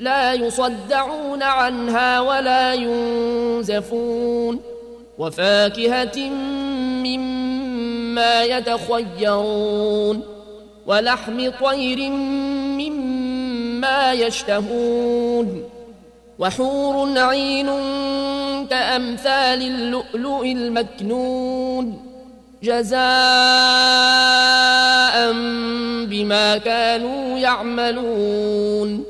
لا يصدعون عنها ولا ينزفون وفاكهة مما يتخيرون ولحم طير مما يشتهون وحور عين كأمثال اللؤلؤ المكنون جزاء بما كانوا يعملون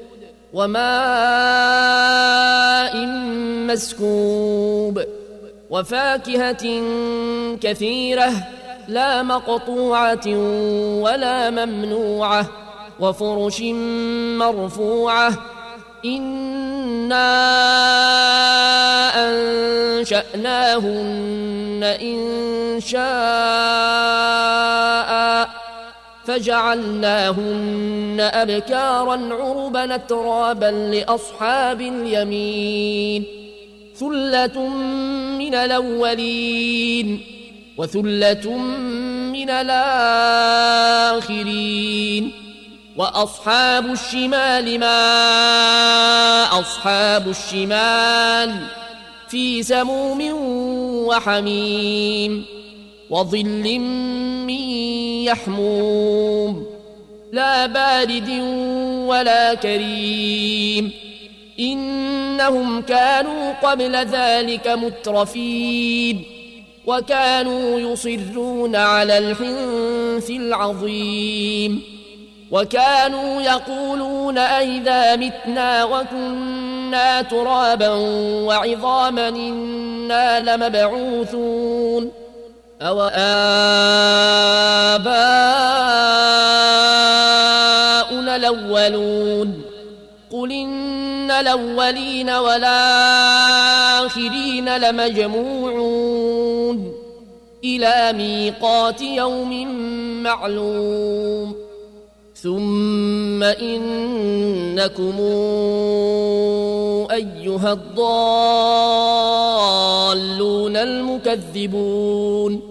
وماء مسكوب وفاكهة كثيرة لا مقطوعة ولا ممنوعة وفرش مرفوعة إنا أنشأناهن إن شاء فجعلناهن أبكارا عربا ترابا لأصحاب اليمين. ثلة من الأولين وثلة من الآخرين. وأصحاب الشمال ما أصحاب الشمال في سموم وحميم وظل من يحموم لا بارد ولا كريم. إنهم كانوا قبل ذلك مترفين وكانوا يصرون على الحنث العظيم. وكانوا يقولون أئذا متنا وكنا ترابا وعظاما إنا لمبعوثون. أو آباؤنا الأولون قل إن الأولين والآخرين لمجموعون إلى ميقات يوم معلوم ثم إنكم أيها الضالون المكذبون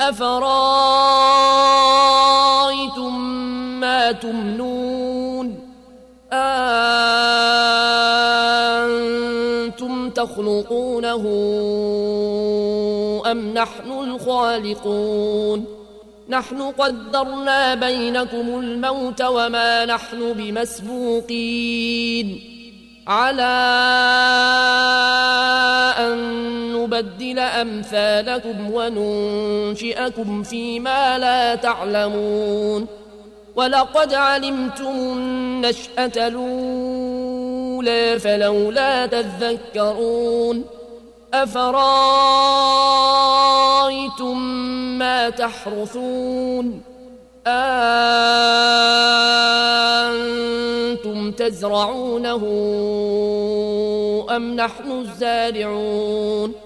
أفرأيتم ما تمنون أنتم تخلقونه أم نحن الخالقون نحن قدرنا بينكم الموت وما نحن بمسبوقين على نبدل أمثالكم وننشئكم فيما لا تعلمون. ولقد علمتم النشأة الأولى فلولا تذكرون. أفرأيتم ما تحرثون؟ أنتم تزرعونه أم نحن الزارعون؟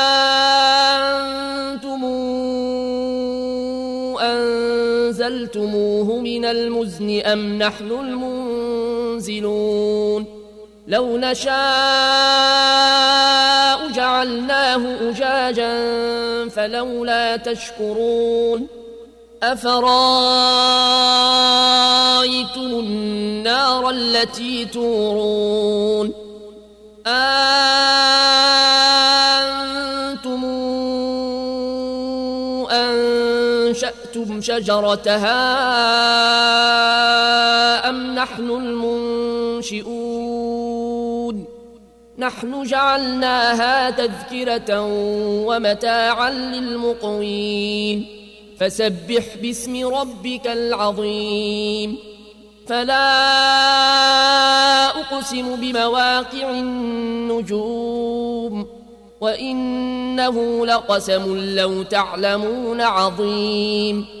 أنزلتموه من المزن أم نحن المنزلون لو نشاء جعلناه أجاجا فلولا تشكرون أفرأيتم النار التي تورون أنتم شجرتها أم نحن المنشئون؟ نحن جعلناها تذكرة ومتاعا للمقوين. فسبح باسم ربك العظيم. فلا أقسم بمواقع النجوم. وإنه لقسم لو تعلمون عظيم.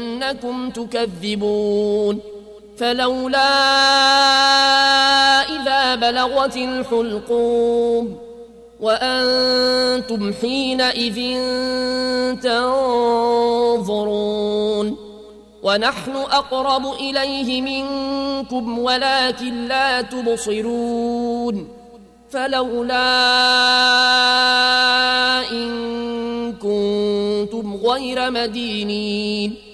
أنكم تكذبون فلولا إذا بلغت الحلقوم وأنتم حينئذ تنظرون ونحن أقرب إليه منكم ولكن لا تبصرون فلولا إن كنتم غير مدينين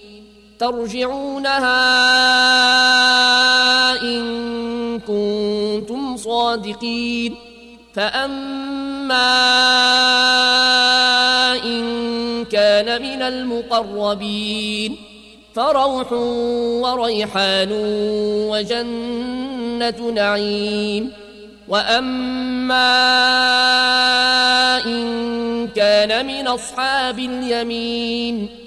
ترجعونها إن كنتم صادقين. فأما إن كان من المقربين. فروح وريحان وجنة نعيم. وأما إن كان من أصحاب اليمين.